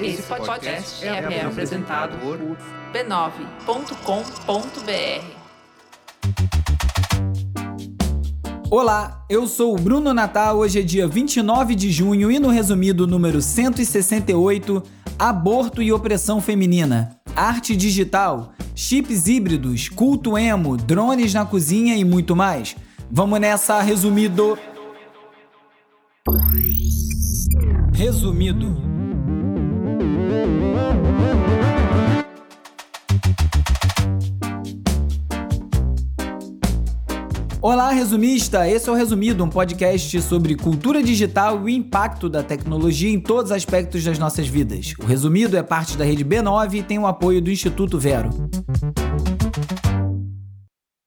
Esse podcast é, é apresentado por b9.com.br. Olá, eu sou o Bruno Natal. Hoje é dia 29 de junho e no resumido número 168, aborto e opressão feminina, arte digital, chips híbridos, culto emo, drones na cozinha e muito mais. Vamos nessa, resumido. Resumido. Olá, resumista! Esse é o Resumido, um podcast sobre cultura digital e o impacto da tecnologia em todos os aspectos das nossas vidas. O Resumido é parte da rede B9 e tem o apoio do Instituto Vero.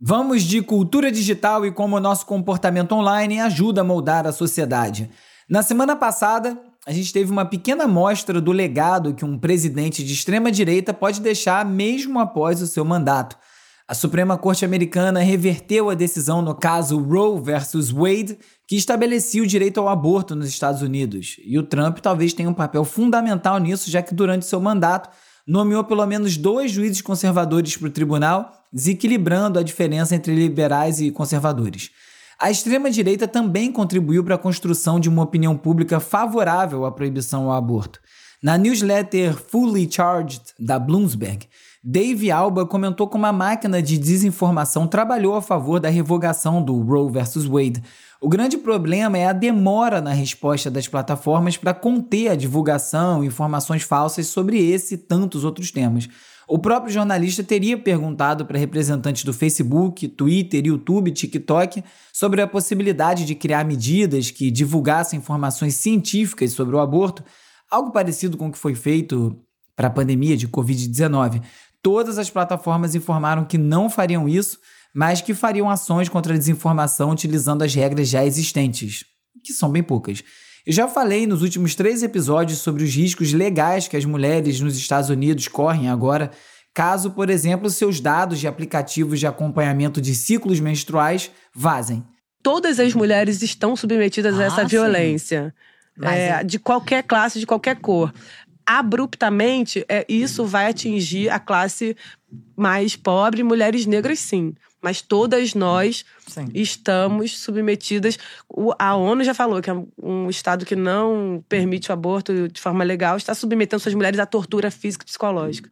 Vamos de cultura digital e como o nosso comportamento online ajuda a moldar a sociedade. Na semana passada, a gente teve uma pequena amostra do legado que um presidente de extrema direita pode deixar mesmo após o seu mandato. A Suprema Corte Americana reverteu a decisão no caso Roe versus Wade, que estabelecia o direito ao aborto nos Estados Unidos. E o Trump talvez tenha um papel fundamental nisso, já que durante seu mandato nomeou pelo menos dois juízes conservadores para o tribunal, desequilibrando a diferença entre liberais e conservadores. A extrema-direita também contribuiu para a construção de uma opinião pública favorável à proibição ao aborto. Na newsletter Fully Charged da Bloomsburg, Dave Alba comentou como a máquina de desinformação trabalhou a favor da revogação do Roe versus Wade. O grande problema é a demora na resposta das plataformas para conter a divulgação e informações falsas sobre esse e tantos outros temas. O próprio jornalista teria perguntado para representantes do Facebook, Twitter, YouTube, TikTok sobre a possibilidade de criar medidas que divulgassem informações científicas sobre o aborto, algo parecido com o que foi feito para a pandemia de Covid-19. Todas as plataformas informaram que não fariam isso, mas que fariam ações contra a desinformação utilizando as regras já existentes, que são bem poucas. Eu já falei nos últimos três episódios sobre os riscos legais que as mulheres nos Estados Unidos correm agora, caso, por exemplo, seus dados de aplicativos de acompanhamento de ciclos menstruais vazem. Todas as mulheres estão submetidas ah, a essa violência. É, de qualquer classe, de qualquer cor abruptamente, é, isso vai atingir a classe mais pobre, mulheres negras, sim. Mas todas nós sim. estamos submetidas. A ONU já falou que é um Estado que não permite o aborto de forma legal está submetendo suas mulheres à tortura física e psicológica.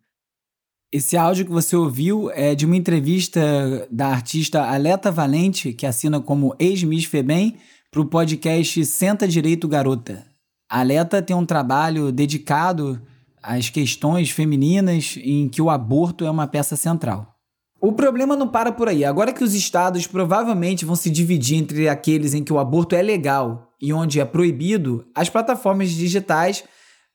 Esse áudio que você ouviu é de uma entrevista da artista Aleta Valente, que assina como ex-Miss Febem, para o podcast Senta Direito Garota. A Leta tem um trabalho dedicado às questões femininas em que o aborto é uma peça central. O problema não para por aí. Agora que os estados provavelmente vão se dividir entre aqueles em que o aborto é legal e onde é proibido, as plataformas digitais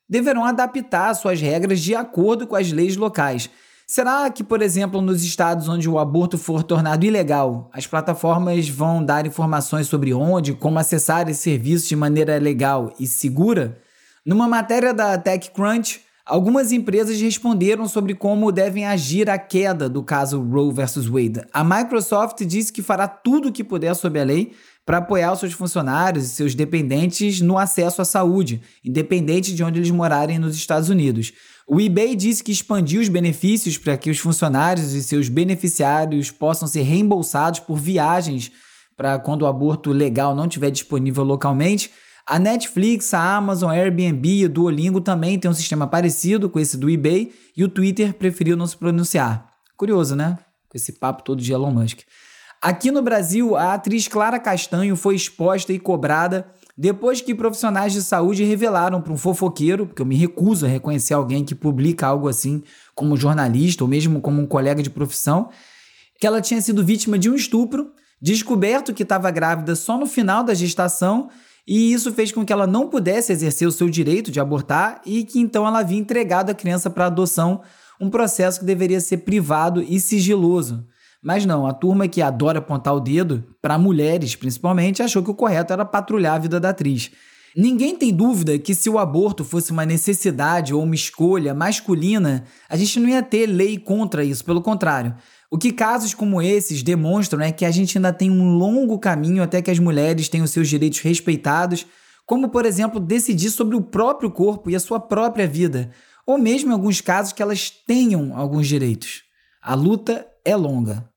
deverão adaptar suas regras de acordo com as leis locais. Será que, por exemplo, nos estados onde o aborto for tornado ilegal, as plataformas vão dar informações sobre onde, como acessar esse serviço de maneira legal e segura? Numa matéria da TechCrunch, algumas empresas responderam sobre como devem agir à queda do caso Roe vs. Wade. A Microsoft disse que fará tudo o que puder sob a lei para apoiar os seus funcionários e seus dependentes no acesso à saúde, independente de onde eles morarem nos Estados Unidos. O eBay disse que expandiu os benefícios para que os funcionários e seus beneficiários possam ser reembolsados por viagens para quando o aborto legal não estiver disponível localmente. A Netflix, a Amazon, a Airbnb e o Duolingo também têm um sistema parecido com esse do eBay e o Twitter preferiu não se pronunciar. Curioso, né? Com esse papo todo de Elon Musk. Aqui no Brasil, a atriz Clara Castanho foi exposta e cobrada depois que profissionais de saúde revelaram para um fofoqueiro, porque eu me recuso a reconhecer alguém que publica algo assim como jornalista ou mesmo como um colega de profissão, que ela tinha sido vítima de um estupro, descoberto que estava grávida só no final da gestação, e isso fez com que ela não pudesse exercer o seu direito de abortar e que então ela havia entregado a criança para adoção, um processo que deveria ser privado e sigiloso. Mas não, a turma que adora apontar o dedo, para mulheres principalmente, achou que o correto era patrulhar a vida da atriz. Ninguém tem dúvida que se o aborto fosse uma necessidade ou uma escolha masculina, a gente não ia ter lei contra isso, pelo contrário. O que casos como esses demonstram é que a gente ainda tem um longo caminho até que as mulheres tenham seus direitos respeitados, como por exemplo decidir sobre o próprio corpo e a sua própria vida, ou mesmo em alguns casos que elas tenham alguns direitos. A luta é longa.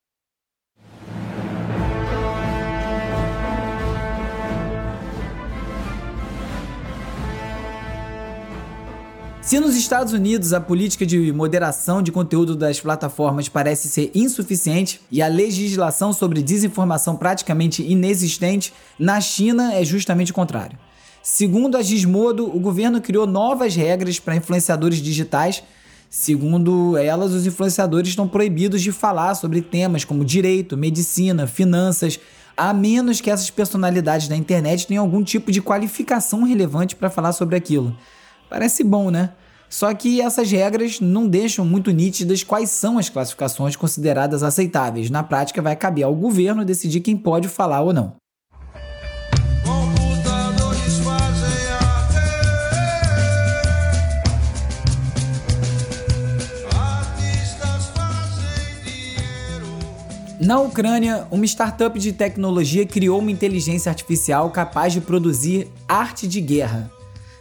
Se nos Estados Unidos a política de moderação de conteúdo das plataformas parece ser insuficiente e a legislação sobre desinformação praticamente inexistente, na China é justamente o contrário. Segundo a Gizmodo, o governo criou novas regras para influenciadores digitais. Segundo elas, os influenciadores estão proibidos de falar sobre temas como direito, medicina, finanças, a menos que essas personalidades da internet tenham algum tipo de qualificação relevante para falar sobre aquilo. Parece bom, né? Só que essas regras não deixam muito nítidas quais são as classificações consideradas aceitáveis. Na prática, vai caber ao governo decidir quem pode falar ou não. Na Ucrânia, uma startup de tecnologia criou uma inteligência artificial capaz de produzir arte de guerra.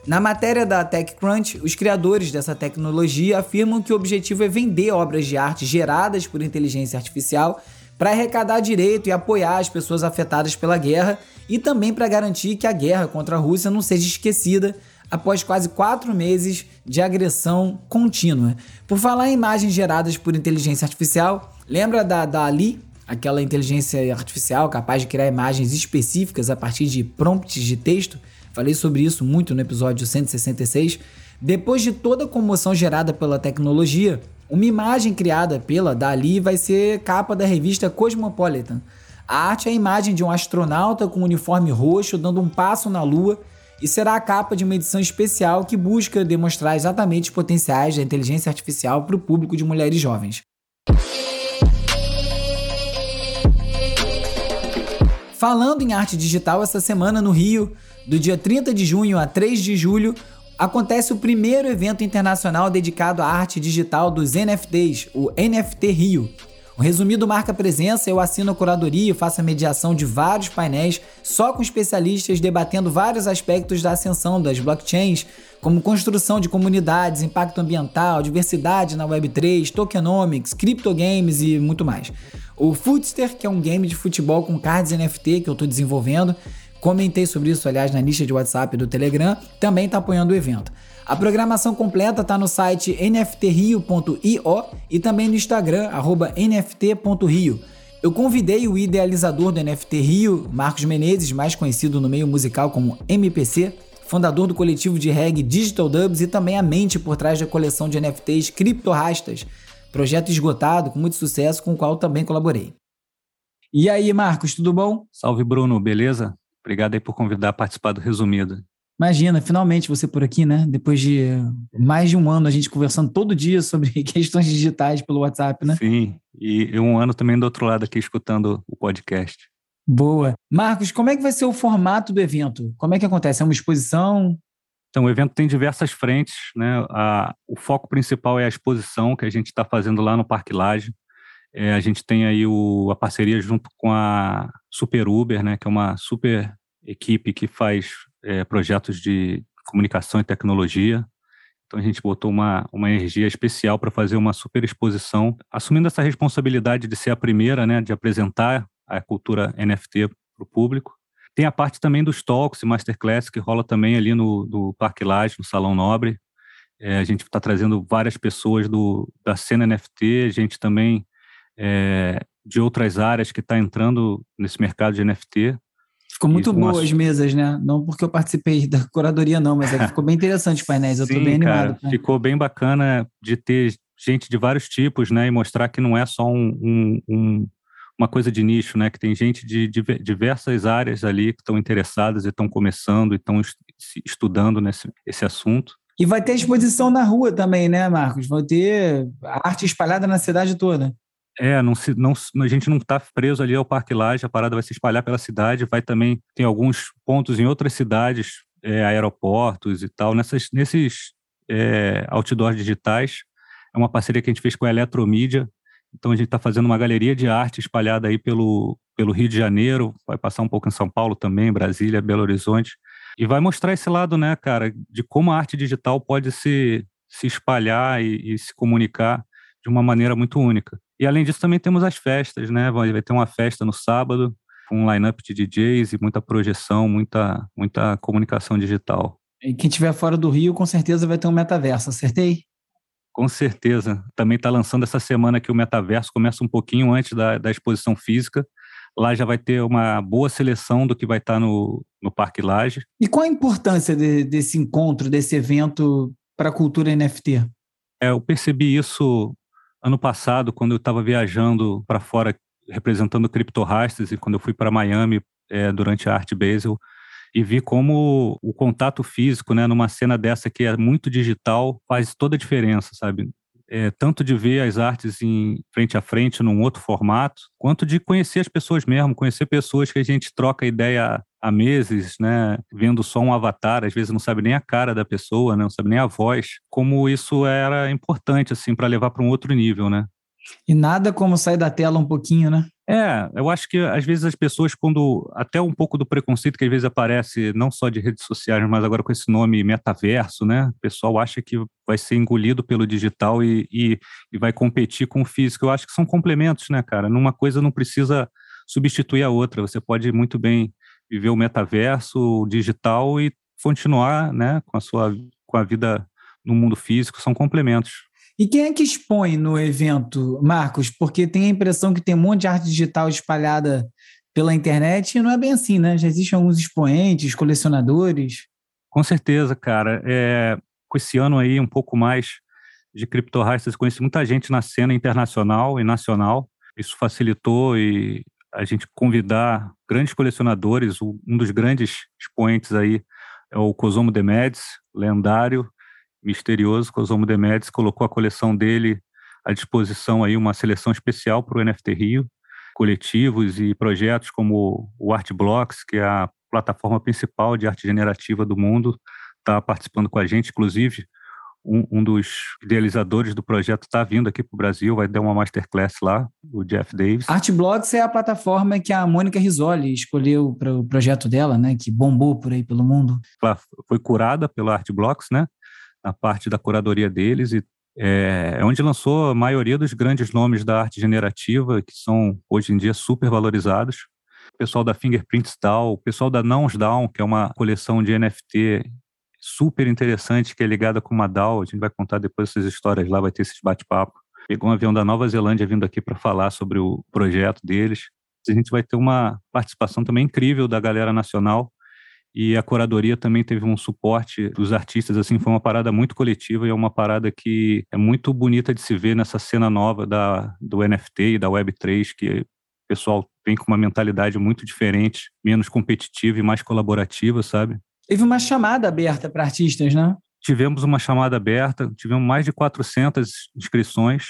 Na matéria da TechCrunch, os criadores dessa tecnologia afirmam que o objetivo é vender obras de arte geradas por inteligência artificial para arrecadar direito e apoiar as pessoas afetadas pela guerra e também para garantir que a guerra contra a Rússia não seja esquecida após quase quatro meses de agressão contínua. Por falar em imagens geradas por inteligência artificial, lembra da DALI, aquela inteligência artificial capaz de criar imagens específicas a partir de prompts de texto? Falei sobre isso muito no episódio 166. Depois de toda a comoção gerada pela tecnologia, uma imagem criada pela Dali vai ser capa da revista Cosmopolitan. A arte é a imagem de um astronauta com um uniforme roxo dando um passo na Lua e será a capa de uma edição especial que busca demonstrar exatamente os potenciais da inteligência artificial para o público de mulheres jovens. Falando em arte digital, essa semana no Rio, do dia 30 de junho a 3 de julho, acontece o primeiro evento internacional dedicado à arte digital dos NFTs, o NFT Rio. O resumido marca presença, eu assino a curadoria e faço a mediação de vários painéis, só com especialistas debatendo vários aspectos da ascensão das blockchains, como construção de comunidades, impacto ambiental, diversidade na Web3, tokenomics, criptogames e muito mais. O Footster, que é um game de futebol com cards NFT que eu estou desenvolvendo, comentei sobre isso, aliás, na lista de WhatsApp do Telegram, também está apoiando o evento. A programação completa está no site nftrio.io e também no Instagram, nft.rio. Eu convidei o idealizador do NFT Rio, Marcos Menezes, mais conhecido no meio musical como MPC, fundador do coletivo de reggae Digital Dubs e também a mente por trás da coleção de NFTs Criptorastas, Projeto esgotado, com muito sucesso, com o qual também colaborei. E aí, Marcos, tudo bom? Salve, Bruno, beleza? Obrigado aí por convidar a participar do Resumido. Imagina, finalmente você por aqui, né? Depois de mais de um ano a gente conversando todo dia sobre questões digitais pelo WhatsApp, né? Sim, e um ano também do outro lado aqui escutando o podcast. Boa. Marcos, como é que vai ser o formato do evento? Como é que acontece? É uma exposição? Então, o evento tem diversas frentes, né? A, o foco principal é a exposição que a gente está fazendo lá no Parque Laje. É, a gente tem aí o, a parceria junto com a Super Uber, né? Que é uma super equipe que faz é, projetos de comunicação e tecnologia. Então, a gente botou uma, uma energia especial para fazer uma super exposição, assumindo essa responsabilidade de ser a primeira, né? De apresentar a cultura NFT para o público. Tem a parte também dos talks e masterclass que rola também ali no, no Parque Laje, no Salão Nobre. É, a gente está trazendo várias pessoas do, da cena NFT, gente também é, de outras áreas que está entrando nesse mercado de NFT. Ficou muito boa uma... as mesas, né? Não porque eu participei da curadoria, não, mas é ficou bem interessante os painéis. Eu estou bem animado. Cara, ficou bem bacana de ter gente de vários tipos, né? E mostrar que não é só um, um, um uma coisa de nicho, né? Que tem gente de, diversas áreas ali que estão interessadas e estão começando e estão estudando nesse esse assunto. E vai ter exposição na rua também, né, Marcos? Vai ter arte espalhada na cidade toda. É, não se, não, a gente não está preso ali ao Parque Laje, a parada vai se espalhar pela cidade, vai também, tem alguns pontos em outras cidades, é, aeroportos e tal, nessas, nesses é, outdoors digitais. É uma parceria que a gente fez com a Eletromídia, então a gente está fazendo uma galeria de arte espalhada aí pelo, pelo Rio de Janeiro, vai passar um pouco em São Paulo também, Brasília, Belo Horizonte, E vai mostrar esse lado, né, cara, de como a arte digital pode se, se espalhar e, e se comunicar de uma maneira muito única. E além disso, também temos as festas, né? Vai ter uma festa no sábado, com um line-up de DJs e muita projeção, muita, muita comunicação digital. E quem estiver fora do Rio, com certeza vai ter um metaverso, acertei? Com certeza. Também está lançando essa semana que o metaverso começa um pouquinho antes da, da exposição física. Lá já vai ter uma boa seleção do que vai estar tá no, no Parque Laje. E qual a importância de, desse encontro, desse evento para a cultura NFT? É, eu percebi isso ano passado, quando eu estava viajando para fora representando CryptoRasters e quando eu fui para Miami é, durante a Art Basel e vi como o contato físico, né, numa cena dessa que é muito digital, faz toda a diferença, sabe? É, tanto de ver as artes em frente a frente num outro formato, quanto de conhecer as pessoas mesmo, conhecer pessoas que a gente troca ideia há meses, né, vendo só um avatar, às vezes não sabe nem a cara da pessoa, né, não sabe nem a voz, como isso era importante assim para levar para um outro nível, né? E nada como sair da tela um pouquinho, né? É, eu acho que às vezes as pessoas, quando. Até um pouco do preconceito que às vezes aparece, não só de redes sociais, mas agora com esse nome metaverso, né? O pessoal acha que vai ser engolido pelo digital e, e, e vai competir com o físico. Eu acho que são complementos, né, cara? Numa coisa não precisa substituir a outra. Você pode muito bem viver o metaverso, o digital e continuar, né, com a sua com a vida no mundo físico. São complementos. E quem é que expõe no evento, Marcos? Porque tem a impressão que tem um monte de arte digital espalhada pela internet e não é bem assim, né? Já existem alguns expoentes, colecionadores. Com certeza, cara. É, com esse ano aí, um pouco mais de criptorraistas, conheci muita gente na cena internacional e nacional. Isso facilitou e a gente convidar grandes colecionadores. Um dos grandes expoentes aí é o Cosomo de Médici, lendário, misterioso, Cosomo de colocou a coleção dele à disposição aí uma seleção especial para o NFT Rio, coletivos e projetos como o Artblocks, que é a plataforma principal de arte generativa do mundo, está participando com a gente, inclusive um, um dos idealizadores do projeto está vindo aqui para o Brasil, vai dar uma masterclass lá, o Jeff Davis. Artblocks é a plataforma que a Mônica Risoli escolheu para o projeto dela, né, que bombou por aí pelo mundo. Ela foi curada pela Artblocks, né, na parte da curadoria deles e é, é onde lançou a maioria dos grandes nomes da arte generativa, que são hoje em dia super valorizados. O pessoal da Fingerprints DAO, o pessoal da Nouns Down, que é uma coleção de NFT super interessante, que é ligada com uma DAO. A gente vai contar depois essas histórias lá, vai ter esses bate-papo. Pegou um avião da Nova Zelândia vindo aqui para falar sobre o projeto deles. A gente vai ter uma participação também incrível da galera nacional e a curadoria também teve um suporte dos artistas, assim, foi uma parada muito coletiva e é uma parada que é muito bonita de se ver nessa cena nova da, do NFT e da Web3, que o pessoal vem com uma mentalidade muito diferente, menos competitiva e mais colaborativa, sabe? Teve uma chamada aberta para artistas, né? Tivemos uma chamada aberta, tivemos mais de 400 inscrições,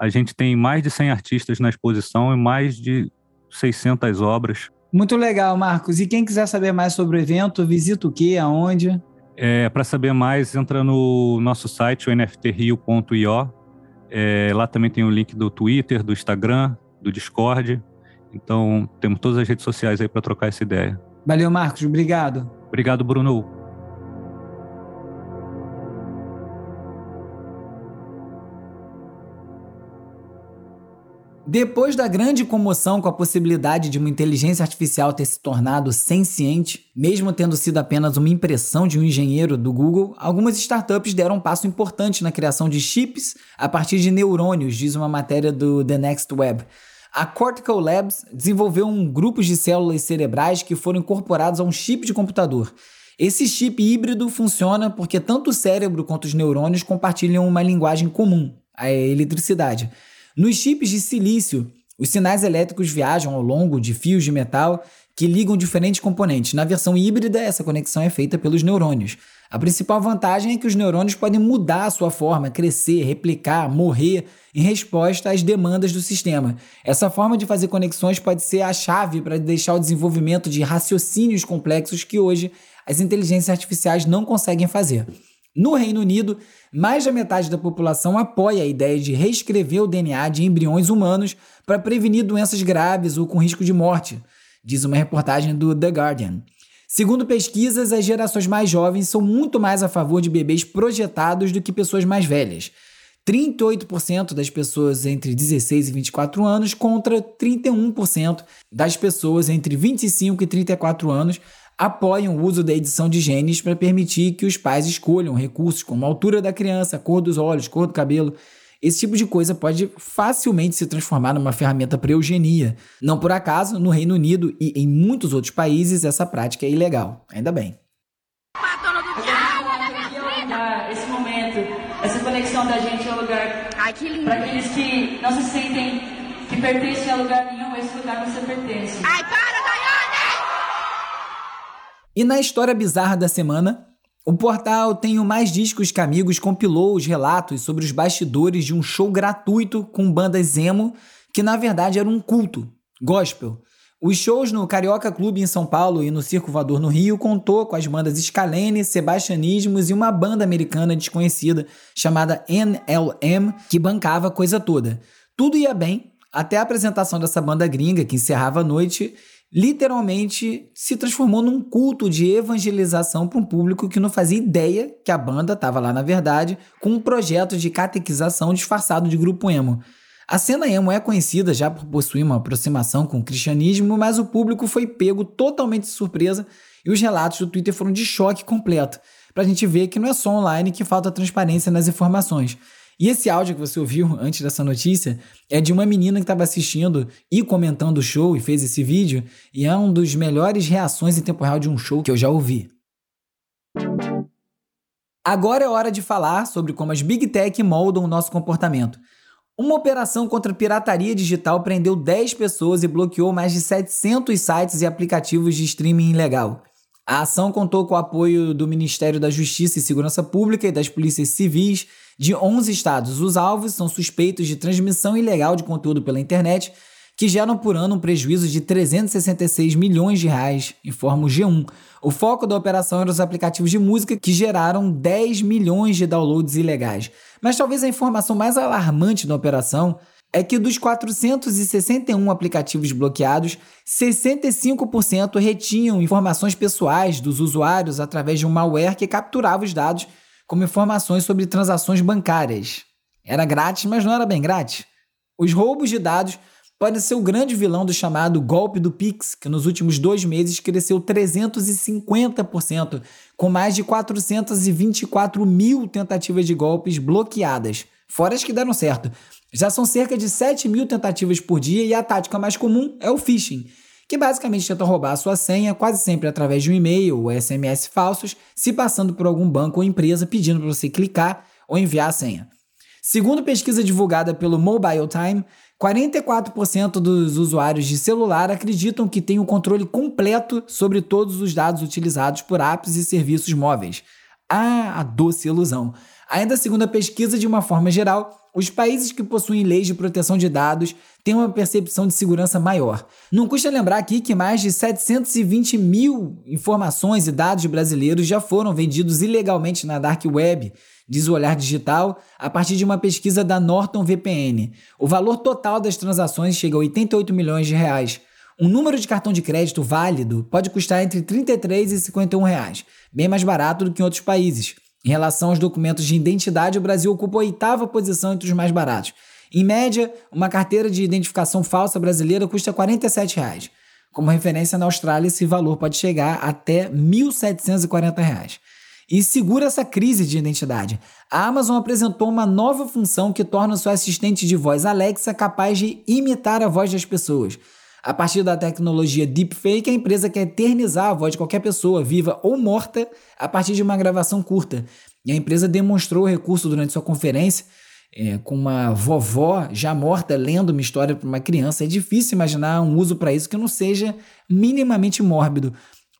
a gente tem mais de 100 artistas na exposição e mais de 600 obras. Muito legal, Marcos. E quem quiser saber mais sobre o evento, visita o quê? Aonde? É, Para saber mais, entra no nosso site, o nftrio.io. É, lá também tem o link do Twitter, do Instagram, do Discord. Então, temos todas as redes sociais aí para trocar essa ideia. Valeu, Marcos. Obrigado. Obrigado, Bruno. Depois da grande comoção com a possibilidade de uma inteligência artificial ter se tornado senciente, mesmo tendo sido apenas uma impressão de um engenheiro do Google, algumas startups deram um passo importante na criação de chips a partir de neurônios, diz uma matéria do The Next Web. A Cortical Labs desenvolveu um grupo de células cerebrais que foram incorporados a um chip de computador. Esse chip híbrido funciona porque tanto o cérebro quanto os neurônios compartilham uma linguagem comum, a eletricidade. Nos chips de silício, os sinais elétricos viajam ao longo de fios de metal que ligam diferentes componentes. Na versão híbrida, essa conexão é feita pelos neurônios. A principal vantagem é que os neurônios podem mudar a sua forma, crescer, replicar, morrer em resposta às demandas do sistema. Essa forma de fazer conexões pode ser a chave para deixar o desenvolvimento de raciocínios complexos que hoje as inteligências artificiais não conseguem fazer. No Reino Unido, mais da metade da população apoia a ideia de reescrever o DNA de embriões humanos para prevenir doenças graves ou com risco de morte, diz uma reportagem do The Guardian. Segundo pesquisas, as gerações mais jovens são muito mais a favor de bebês projetados do que pessoas mais velhas. 38% das pessoas entre 16 e 24 anos contra 31% das pessoas entre 25 e 34 anos apoiam o uso da edição de genes para permitir que os pais escolham recursos como a altura da criança, cor dos olhos, cor do cabelo. Esse tipo de coisa pode facilmente se transformar numa ferramenta para eugenia. Não por acaso, no Reino Unido e em muitos outros países, essa prática é ilegal. Ainda bem. Esse momento, essa conexão da gente ao lugar. Ai, que lindo. Para aqueles que não se sentem que pertencem a lugar nenhum, esse lugar você pertence. Ai, para, Daiane! E na história bizarra da semana, o portal Tenho Mais Discos que Amigos compilou os relatos sobre os bastidores de um show gratuito com bandas emo, que na verdade era um culto, gospel. Os shows no Carioca Clube em São Paulo e no Circo Voador no Rio contou com as bandas Scalene, Sebastianismos e uma banda americana desconhecida chamada NLM, que bancava a coisa toda. Tudo ia bem, até a apresentação dessa banda gringa que encerrava a noite literalmente se transformou num culto de evangelização para um público que não fazia ideia que a banda estava lá na verdade com um projeto de catequização disfarçado de grupo emo. A cena emo é conhecida já por possuir uma aproximação com o cristianismo, mas o público foi pego totalmente de surpresa e os relatos do Twitter foram de choque completo, para a gente ver que não é só online que falta transparência nas informações. E esse áudio que você ouviu antes dessa notícia é de uma menina que estava assistindo e comentando o show e fez esse vídeo, e é um dos melhores reações em tempo real de um show que eu já ouvi. Agora é hora de falar sobre como as Big Tech moldam o nosso comportamento. Uma operação contra pirataria digital prendeu 10 pessoas e bloqueou mais de 700 sites e aplicativos de streaming ilegal. A ação contou com o apoio do Ministério da Justiça e Segurança Pública e das polícias civis de 11 estados. Os alvos são suspeitos de transmissão ilegal de conteúdo pela internet, que geram por ano um prejuízo de 366 milhões de reais, informa o G1. O foco da operação eram os aplicativos de música que geraram 10 milhões de downloads ilegais. Mas talvez a informação mais alarmante da operação é que dos 461 aplicativos bloqueados, 65% retinham informações pessoais dos usuários através de um malware que capturava os dados como informações sobre transações bancárias. Era grátis, mas não era bem grátis. Os roubos de dados podem ser o grande vilão do chamado golpe do Pix, que nos últimos dois meses cresceu 350%, com mais de 424 mil tentativas de golpes bloqueadas, fora as que deram certo. Já são cerca de 7 mil tentativas por dia e a tática mais comum é o phishing, que basicamente tenta roubar a sua senha, quase sempre através de um e-mail ou SMS falsos, se passando por algum banco ou empresa pedindo para você clicar ou enviar a senha. Segundo pesquisa divulgada pelo Mobile Time, 44% dos usuários de celular acreditam que têm o controle completo sobre todos os dados utilizados por apps e serviços móveis. Ah, a doce ilusão! Ainda segundo a pesquisa, de uma forma geral, os países que possuem leis de proteção de dados têm uma percepção de segurança maior. Não custa lembrar aqui que mais de 720 mil informações e dados brasileiros já foram vendidos ilegalmente na Dark Web, diz o Olhar Digital, a partir de uma pesquisa da Norton VPN. O valor total das transações chega a 88 milhões de reais. Um número de cartão de crédito válido pode custar entre 33 e 51 reais, bem mais barato do que em outros países. Em relação aos documentos de identidade, o Brasil ocupa a oitava posição entre os mais baratos. Em média, uma carteira de identificação falsa brasileira custa 47 reais. Como referência, na Austrália, esse valor pode chegar até 1.740 reais. E segura essa crise de identidade. A Amazon apresentou uma nova função que torna sua assistente de voz Alexa capaz de imitar a voz das pessoas. A partir da tecnologia Deepfake, a empresa quer eternizar a voz de qualquer pessoa, viva ou morta, a partir de uma gravação curta. E a empresa demonstrou o recurso durante sua conferência, é, com uma vovó já morta lendo uma história para uma criança. É difícil imaginar um uso para isso que não seja minimamente mórbido.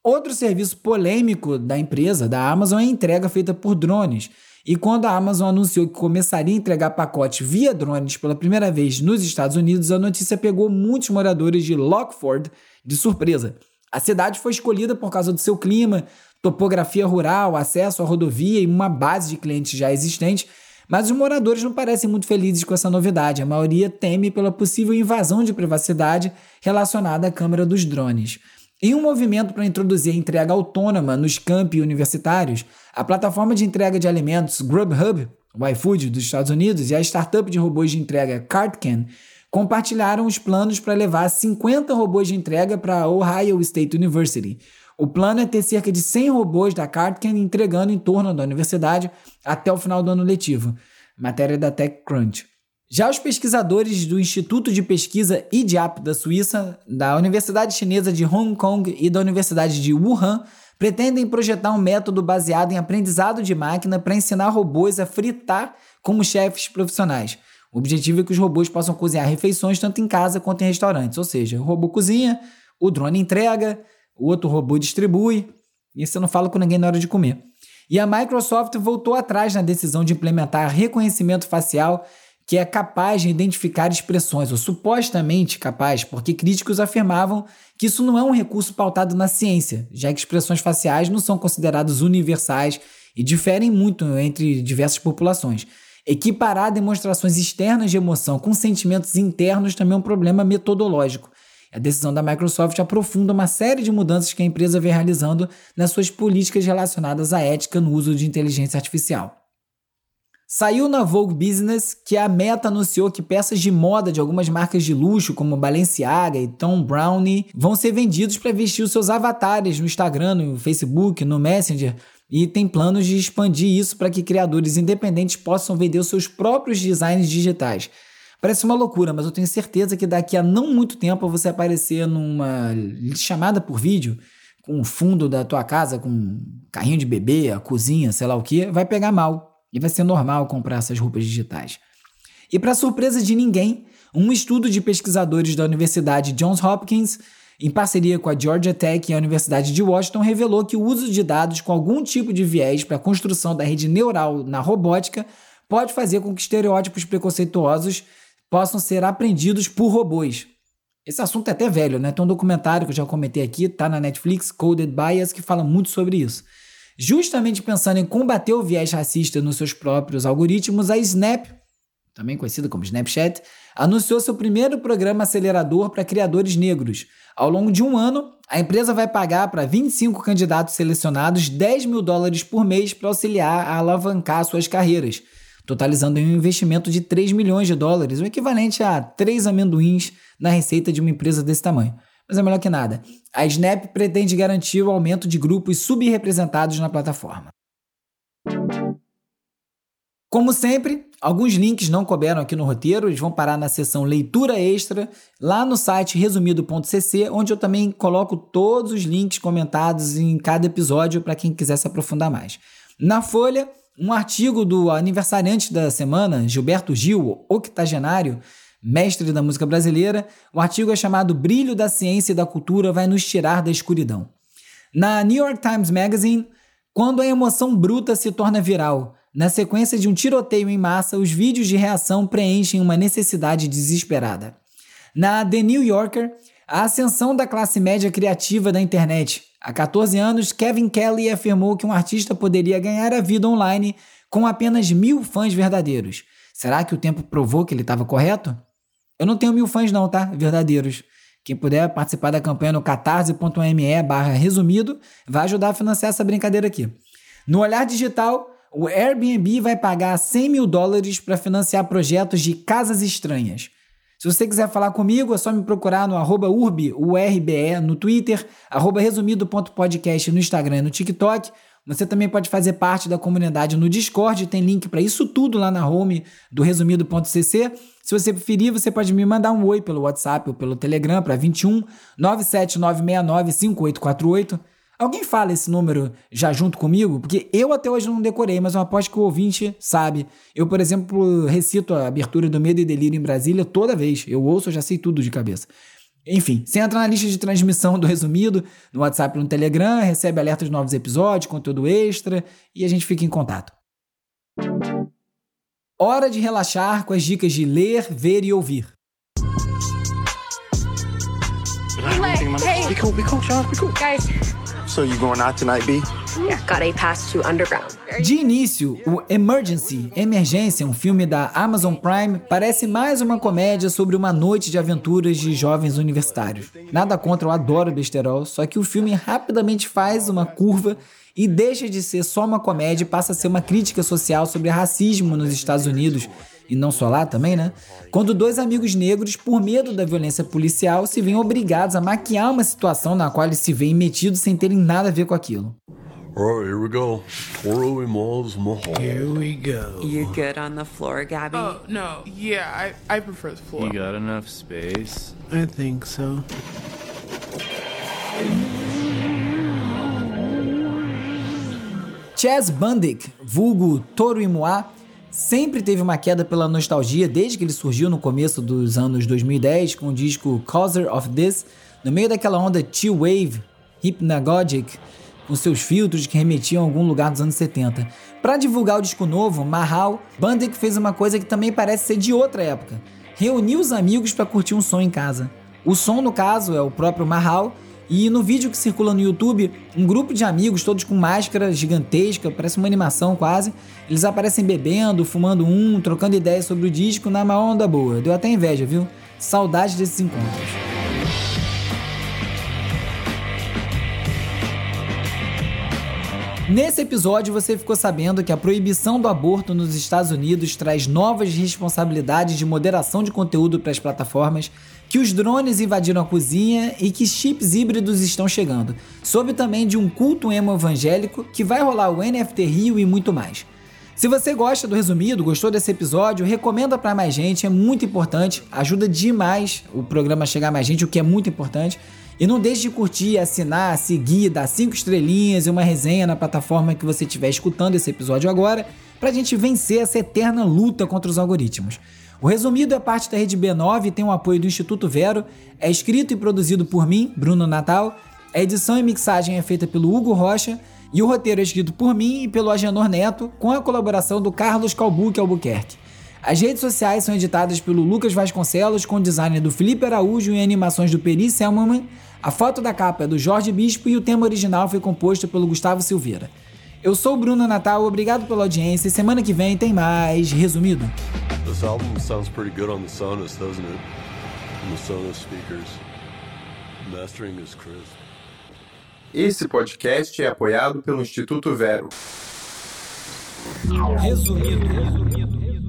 Outro serviço polêmico da empresa, da Amazon, é a entrega feita por drones. E quando a Amazon anunciou que começaria a entregar pacotes via drones pela primeira vez nos Estados Unidos, a notícia pegou muitos moradores de Lockford de surpresa. A cidade foi escolhida por causa do seu clima, topografia rural, acesso à rodovia e uma base de clientes já existente, mas os moradores não parecem muito felizes com essa novidade. A maioria teme pela possível invasão de privacidade relacionada à câmera dos drones. Em um movimento para introduzir entrega autônoma nos campi universitários, a plataforma de entrega de alimentos Grubhub, o iFood dos Estados Unidos, e a startup de robôs de entrega Cartcan compartilharam os planos para levar 50 robôs de entrega para a Ohio State University. O plano é ter cerca de 100 robôs da Cartcan entregando em torno da universidade até o final do ano letivo. Matéria da TechCrunch. Já os pesquisadores do Instituto de Pesquisa IDIAP da Suíça, da Universidade Chinesa de Hong Kong e da Universidade de Wuhan pretendem projetar um método baseado em aprendizado de máquina para ensinar robôs a fritar como chefes profissionais. O objetivo é que os robôs possam cozinhar refeições tanto em casa quanto em restaurantes, ou seja, o robô cozinha, o drone entrega, o outro robô distribui, e você não fala com ninguém na hora de comer. E a Microsoft voltou atrás na decisão de implementar reconhecimento facial que é capaz de identificar expressões, ou supostamente capaz, porque críticos afirmavam que isso não é um recurso pautado na ciência, já que expressões faciais não são consideradas universais e diferem muito entre diversas populações. Equiparar demonstrações externas de emoção com sentimentos internos também é um problema metodológico. A decisão da Microsoft aprofunda uma série de mudanças que a empresa vem realizando nas suas políticas relacionadas à ética no uso de inteligência artificial. Saiu na Vogue Business que a Meta anunciou que peças de moda de algumas marcas de luxo, como Balenciaga e Tom Brownie, vão ser vendidos para vestir os seus avatares no Instagram, no Facebook, no Messenger, e tem planos de expandir isso para que criadores independentes possam vender os seus próprios designs digitais. Parece uma loucura, mas eu tenho certeza que daqui a não muito tempo você aparecer numa chamada por vídeo com o fundo da tua casa, com um carrinho de bebê, a cozinha, sei lá o que, vai pegar mal. E vai ser normal comprar essas roupas digitais. E para surpresa de ninguém, um estudo de pesquisadores da Universidade Johns Hopkins, em parceria com a Georgia Tech e a Universidade de Washington, revelou que o uso de dados com algum tipo de viés para a construção da rede neural na robótica pode fazer com que estereótipos preconceituosos possam ser aprendidos por robôs. Esse assunto é até velho, né? Tem um documentário que eu já comentei aqui, tá na Netflix, Coded Bias, que fala muito sobre isso. Justamente pensando em combater o viés racista nos seus próprios algoritmos, a Snap, também conhecida como Snapchat, anunciou seu primeiro programa acelerador para criadores negros. Ao longo de um ano, a empresa vai pagar para 25 candidatos selecionados 10 mil dólares por mês para auxiliar a alavancar suas carreiras, totalizando um investimento de 3 milhões de dólares, o equivalente a 3 amendoins na receita de uma empresa desse tamanho mas é melhor que nada. A Snap pretende garantir o aumento de grupos subrepresentados na plataforma. Como sempre, alguns links não couberam aqui no roteiro, eles vão parar na seção leitura extra, lá no site resumido.cc, onde eu também coloco todos os links comentados em cada episódio para quem quiser se aprofundar mais. Na Folha, um artigo do aniversariante da semana, Gilberto Gil, octogenário, mestre da música brasileira, o artigo é chamado Brilho da Ciência e da Cultura vai nos tirar da escuridão. Na New York Times Magazine, quando a emoção bruta se torna viral, na sequência de um tiroteio em massa, os vídeos de reação preenchem uma necessidade desesperada. Na The New Yorker, a ascensão da classe média criativa da internet. Há 14 anos, Kevin Kelly afirmou que um artista poderia ganhar a vida online com apenas mil fãs verdadeiros. Será que o tempo provou que ele estava correto? Eu não tenho mil fãs não, tá? Verdadeiros. Quem puder participar da campanha no catarse.me barra resumido vai ajudar a financiar essa brincadeira aqui. No Olhar Digital, o Airbnb vai pagar 100 mil dólares para financiar projetos de casas estranhas. Se você quiser falar comigo, é só me procurar no arroba urbe, URBE, no Twitter, arroba resumido.podcast no Instagram e no TikTok. Você também pode fazer parte da comunidade no Discord, tem link para isso tudo lá na home do resumido.cc. Se você preferir, você pode me mandar um oi pelo WhatsApp ou pelo Telegram para 21 97969 5848. Alguém fala esse número já junto comigo? Porque eu até hoje não decorei, mas eu aposto que o ouvinte sabe. Eu, por exemplo, recito a abertura do Medo e Delírio em Brasília toda vez. Eu ouço, eu já sei tudo de cabeça. Enfim, você entra na lista de transmissão do Resumido, no WhatsApp e no Telegram, recebe alertas de novos episódios, conteúdo extra e a gente fica em contato. Hora de relaxar com as dicas de ler, ver e ouvir. Hey, be cool, be cool, Sean, be cool. Guys. So you going out tonight, B? De início, o Emergency, Emergência, um filme da Amazon Prime, parece mais uma comédia sobre uma noite de aventuras de jovens universitários. Nada contra, eu adoro besterol, só que o filme rapidamente faz uma curva e deixa de ser só uma comédia e passa a ser uma crítica social sobre racismo nos Estados Unidos e não só lá também, né? Quando dois amigos negros, por medo da violência policial, se veem obrigados a maquiar uma situação na qual eles se veem metidos sem terem nada a ver com aquilo. Alright, here we go. Toro Mahal. Here we go. You good on the floor, Gabby? Oh, no. Yeah, I, I prefer the floor. You got enough space? I think so. Chaz Bandick, vulgo Toro Imoa, sempre teve uma queda pela nostalgia desde que ele surgiu no começo dos anos 2010 com o disco Causer of This, no meio daquela onda T-Wave, Hypnagogic, com seus filtros que remetiam a algum lugar dos anos 70. Para divulgar o disco novo, Mahal, Bandick fez uma coisa que também parece ser de outra época. Reuniu os amigos para curtir um som em casa. O som, no caso, é o próprio Mahal, e no vídeo que circula no YouTube, um grupo de amigos, todos com máscara gigantesca, parece uma animação quase, eles aparecem bebendo, fumando um, trocando ideias sobre o disco na maior onda boa. Deu até inveja, viu? Saudade desses encontros. Nesse episódio, você ficou sabendo que a proibição do aborto nos Estados Unidos traz novas responsabilidades de moderação de conteúdo para as plataformas que os drones invadiram a cozinha e que chips híbridos estão chegando. Soube também de um culto emo evangélico que vai rolar o NFT Rio e muito mais. Se você gosta do resumido, gostou desse episódio, recomenda para mais gente, é muito importante, ajuda demais o programa a chegar a mais gente, o que é muito importante. E não deixe de curtir, assinar, seguir, dar cinco estrelinhas e uma resenha na plataforma que você estiver escutando esse episódio agora, para a gente vencer essa eterna luta contra os algoritmos. O resumido é parte da rede B9 e tem o apoio do Instituto Vero. É escrito e produzido por mim, Bruno Natal. A edição e mixagem é feita pelo Hugo Rocha. E o roteiro é escrito por mim e pelo Agenor Neto, com a colaboração do Carlos Calbuque Albuquerque. As redes sociais são editadas pelo Lucas Vasconcelos, com design do Felipe Araújo e animações do Peri Selman. A foto da capa é do Jorge Bispo e o tema original foi composto pelo Gustavo Silveira. Eu sou o Bruno Natal, obrigado pela audiência e semana que vem tem mais Resumido. This album sounds pretty good on the Sonos, doesn't it? On the Sonos speakers. Mastering is crisp. Esse podcast é apoiado pelo Instituto Vero. Resumido. Resumido.